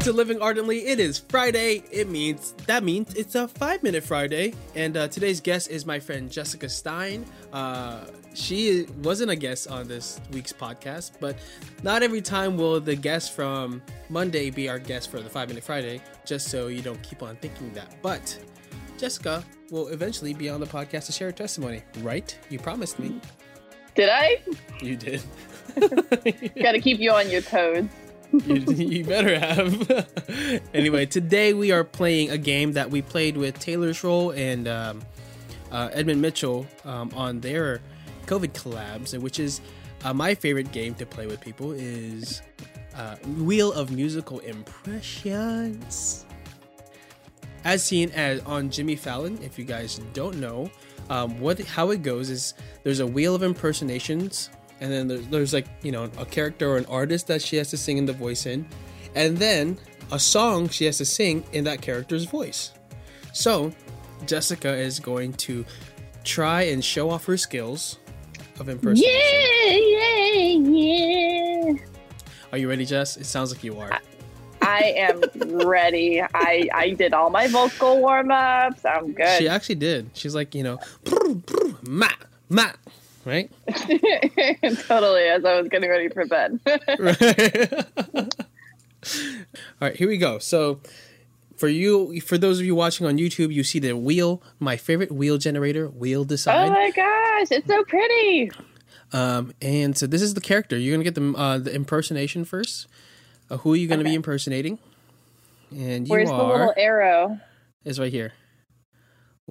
to Living Ardently. It is Friday. It means that means it's a five minute Friday, and uh, today's guest is my friend Jessica Stein. Uh, she wasn't a guest on this week's podcast, but not every time will the guest from Monday be our guest for the five minute Friday. Just so you don't keep on thinking that, but Jessica will eventually be on the podcast to share her testimony. Right? You promised me. Did I? You did. Got to keep you on your toes. You, you, better have. anyway, today we are playing a game that we played with Taylor Schroll and um, uh, Edmund Mitchell um, on their COVID collabs, which is uh, my favorite game to play with people is uh, Wheel of Musical Impressions. As seen as on Jimmy Fallon, if you guys don't know, um, what how it goes is there's a wheel of impersonations and then there's, there's like you know a character or an artist that she has to sing in the voice in and then a song she has to sing in that character's voice so jessica is going to try and show off her skills of impersonation yeah yeah yeah are you ready jess it sounds like you are I am ready. I I did all my vocal warm ups. I'm good. She actually did. She's like, you know, ma ma right? totally, as I was getting ready for bed. All right, here we go. So, for you, for those of you watching on YouTube, you see the wheel, my favorite wheel generator, wheel decide. Oh my gosh, it's so pretty. Um, and so this is the character. You're gonna get the uh, the impersonation first. Uh, who are you gonna okay. be impersonating? And you Where's are. the little arrow? Is right here.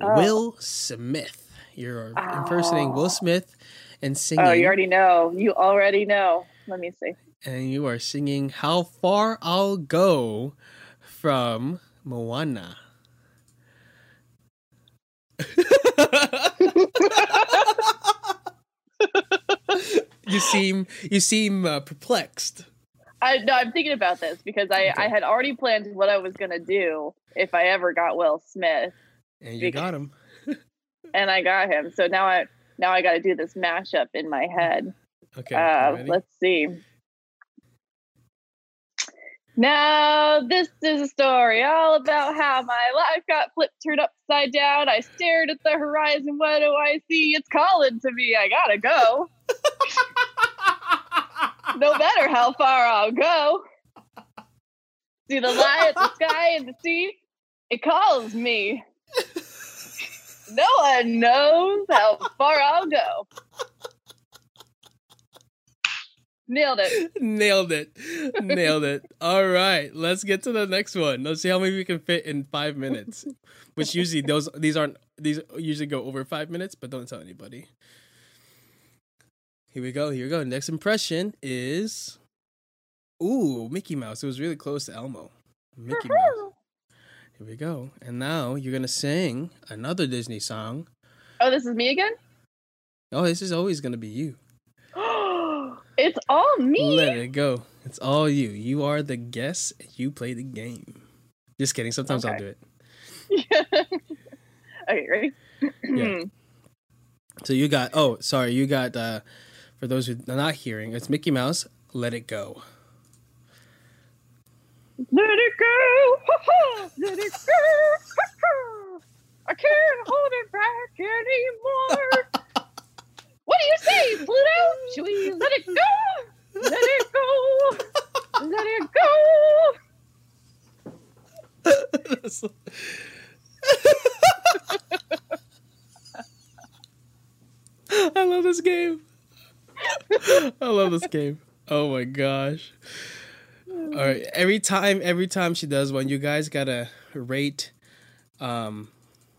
Oh. Will Smith. You're oh. impersonating Will Smith and singing. Oh, you already know. You already know. Let me see. And you are singing "How Far I'll Go" from Moana. you seem you seem uh, perplexed. I no, I'm thinking about this because I okay. I had already planned what I was gonna do if I ever got Will Smith. And you because, got him and I got him. So now I now I got to do this mashup in my head. Okay. Uh, let's see. Now, this is a story all about how my life got flipped, turned upside down. I stared at the horizon. What do I see? It's calling to me. I gotta go. no matter how far I'll go. See the light, the sky, and the sea. It calls me no one knows how far I'll go. Nailed it. Nailed it. Nailed it. All right, let's get to the next one. Let's see how many we can fit in five minutes. Which usually those these aren't these usually go over five minutes, but don't tell anybody. Here we go. Here we go. Next impression is Ooh, Mickey Mouse. It was really close to Elmo. Mickey Mouse. Here we go. And now you're gonna sing another Disney song. Oh, this is me again? Oh, this is always gonna be you. it's all me. Let it go. It's all you. You are the guest. You play the game. Just kidding. Sometimes okay. I'll do it. Yeah. okay, ready? yeah. So you got. Oh, sorry. You got. uh For those who are not hearing, it's Mickey Mouse. Let it go. Let go, let it go. I can't hold it back anymore. what do you say, Pluto? Should we let it go? Let it go. Let it go. I love this game. I love this game. Oh my gosh. Every time, every time she does one, you guys gotta rate um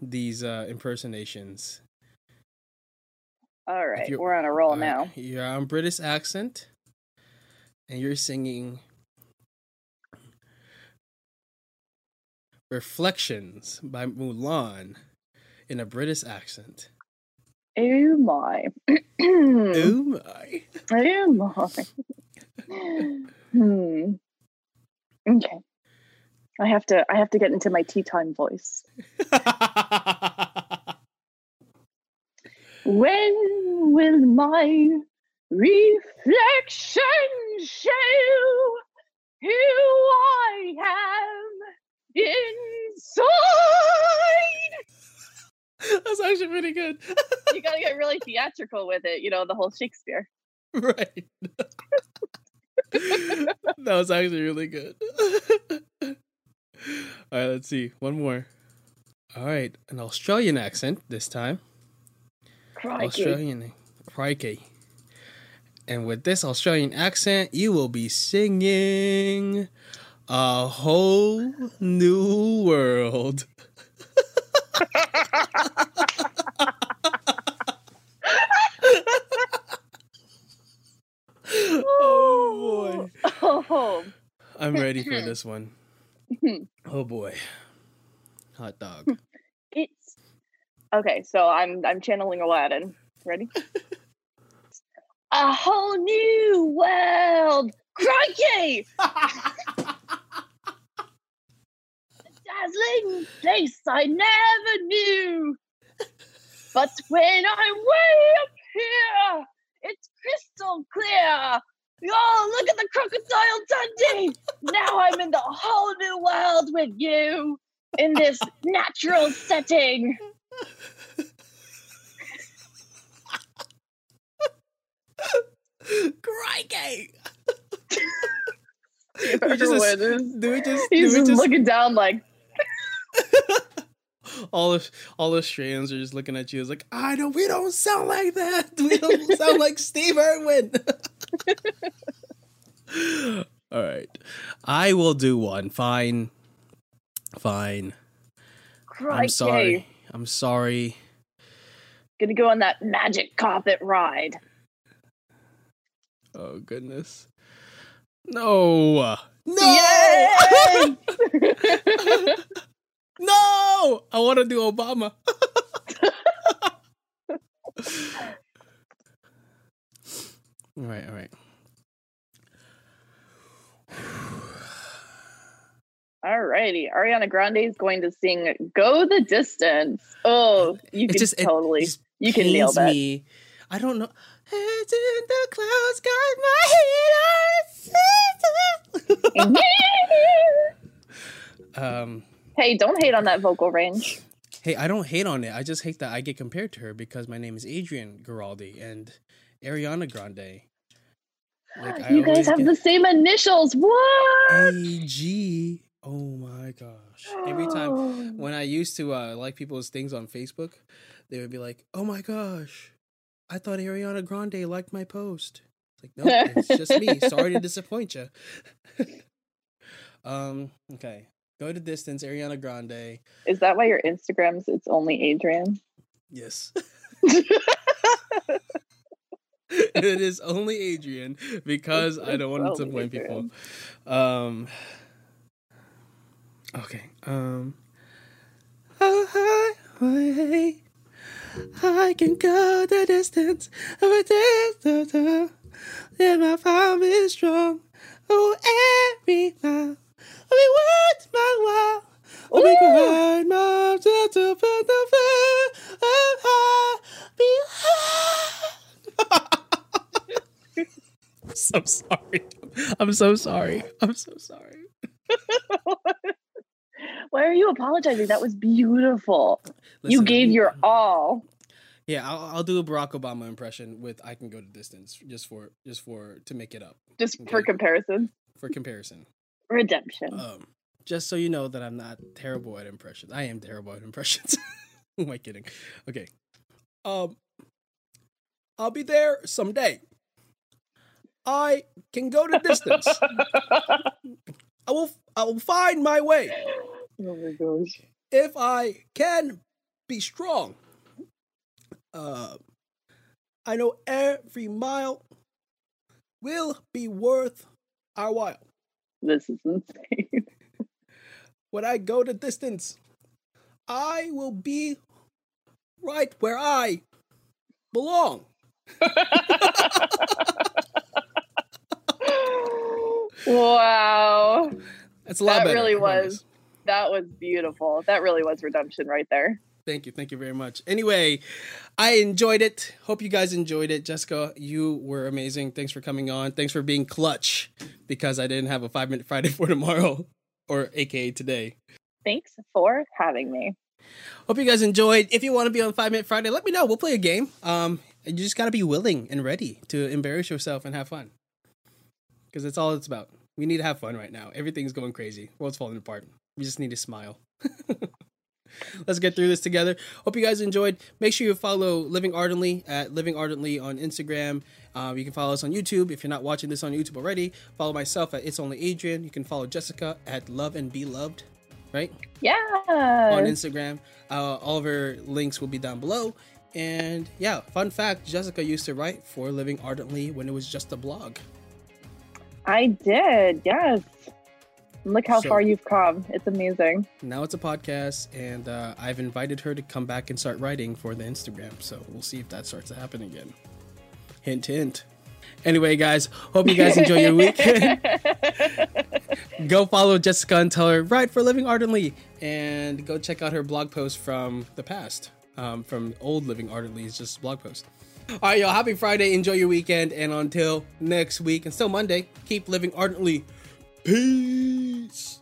these uh impersonations. All right, we're on a roll uh, now. You're on British accent, and you're singing "Reflections" by Mulan in a British accent. Oh my! oh my! Oh my! Hmm. Okay. I have to I have to get into my tea time voice. when will my reflection show who I am inside. That's actually pretty good. You gotta get really theatrical with it, you know, the whole Shakespeare. right. That was actually really good. All right, let's see. One more. All right, an Australian accent this time. Crikey. Australian. Crikey. And with this Australian accent, you will be singing a whole new world. oh boy. Oh, I'm ready for this one. Hmm. Oh boy. Hot dog. it's okay. So I'm I'm channeling Aladdin. Ready? A whole new world. Crikey! Dazzling place I never knew. But when I'm way up here, it's crystal clear. Oh, look at the crocodile Dundee! Now I'm in the whole new world with you in this natural setting. Crikey! Whoever just- wins. Do we just He's do we just just looking down like, all the all the Australians are just looking at you It's like, I don't we don't sound like that. We don't sound like Steve Irwin. all right. I will do one. Fine. Fine. crikey. I'm sorry. I'm sorry. Gonna go on that magic carpet ride. Oh goodness. No. No. Yay! no. I want to do Obama. All right, all right. Alrighty, Ariana Grande is going to sing "Go the Distance." Oh, you can just- totally, just you can nail that. me. I don't know. Heads in the clouds, got my head on Um. hey, don't hate on that vocal range. Hey, I don't hate on it. I just hate that I get compared to her because my name is Adrian Giraldi and Ariana Grande. Like, you guys have get the same initials. What? AG. Oh my gosh! Every time when I used to uh, like people's things on Facebook, they would be like, "Oh my gosh, I thought Ariana Grande liked my post." It's like, no, it's just me. Sorry to disappoint you. um. Okay. Go to distance, Ariana Grande. Is that why your Instagrams? It's only Adrian. Yes. it is only Adrian because I don't want to disappoint people. Um. Okay. Um. Oh, hi, hi, I can go the distance of a distance. Then my farm is strong. Oh, every mile. I'll be worth my while. Be Ooh. grind my to put the high. Be high. so sorry. I'm so sorry. I'm so sorry. Why are you apologizing? That was beautiful. you gave your all. Yeah, I'll, I'll do a Barack Obama impression with "I can go to distance" just for just for to make it up Just for comparison. for comparison. Redemption. Um, just so you know that I'm not terrible at impressions. I am terrible at impressions. Who am I kidding? Okay. Um, I'll be there someday. I can go to distance. I will. I will find my way oh my gosh. if I can be strong. Uh, I know every mile will be worth our while. This is insane. when I go the distance, I will be right where I belong. wow. That's a lot That better. really was. That was beautiful. That really was redemption right there. Thank you. Thank you very much. Anyway, I enjoyed it. Hope you guys enjoyed it. Jessica, you were amazing. Thanks for coming on. Thanks for being clutch because I didn't have a five minute Friday for tomorrow or AKA today. Thanks for having me. Hope you guys enjoyed. If you want to be on Five Minute Friday, let me know. We'll play a game. Um, you just got to be willing and ready to embarrass yourself and have fun because that's all it's about. We need to have fun right now. Everything's going crazy. World's falling apart. We just need to smile. Let's get through this together. Hope you guys enjoyed. Make sure you follow Living Ardently at Living Ardently on Instagram. Um, you can follow us on YouTube if you're not watching this on YouTube already. Follow myself at It's Only Adrian. You can follow Jessica at Love and Be Loved, right? Yeah. On Instagram. Uh, all of our links will be down below. And yeah, fun fact Jessica used to write for Living Ardently when it was just a blog. I did, yes. Look how So- far you've come. It's amazing. Now it's a podcast, and uh, I've invited her to come back and start writing for the Instagram. So we'll see if that starts to happen again. Hint, hint. Anyway, guys, hope you guys enjoy your week. go follow Jessica and tell her write for Living Ardently, and go check out her blog post from the past, um, from old Living Ardently. It's just blog post. All right, y'all. Happy Friday. Enjoy your weekend, and until next week, and still Monday, keep living ardently. Peace.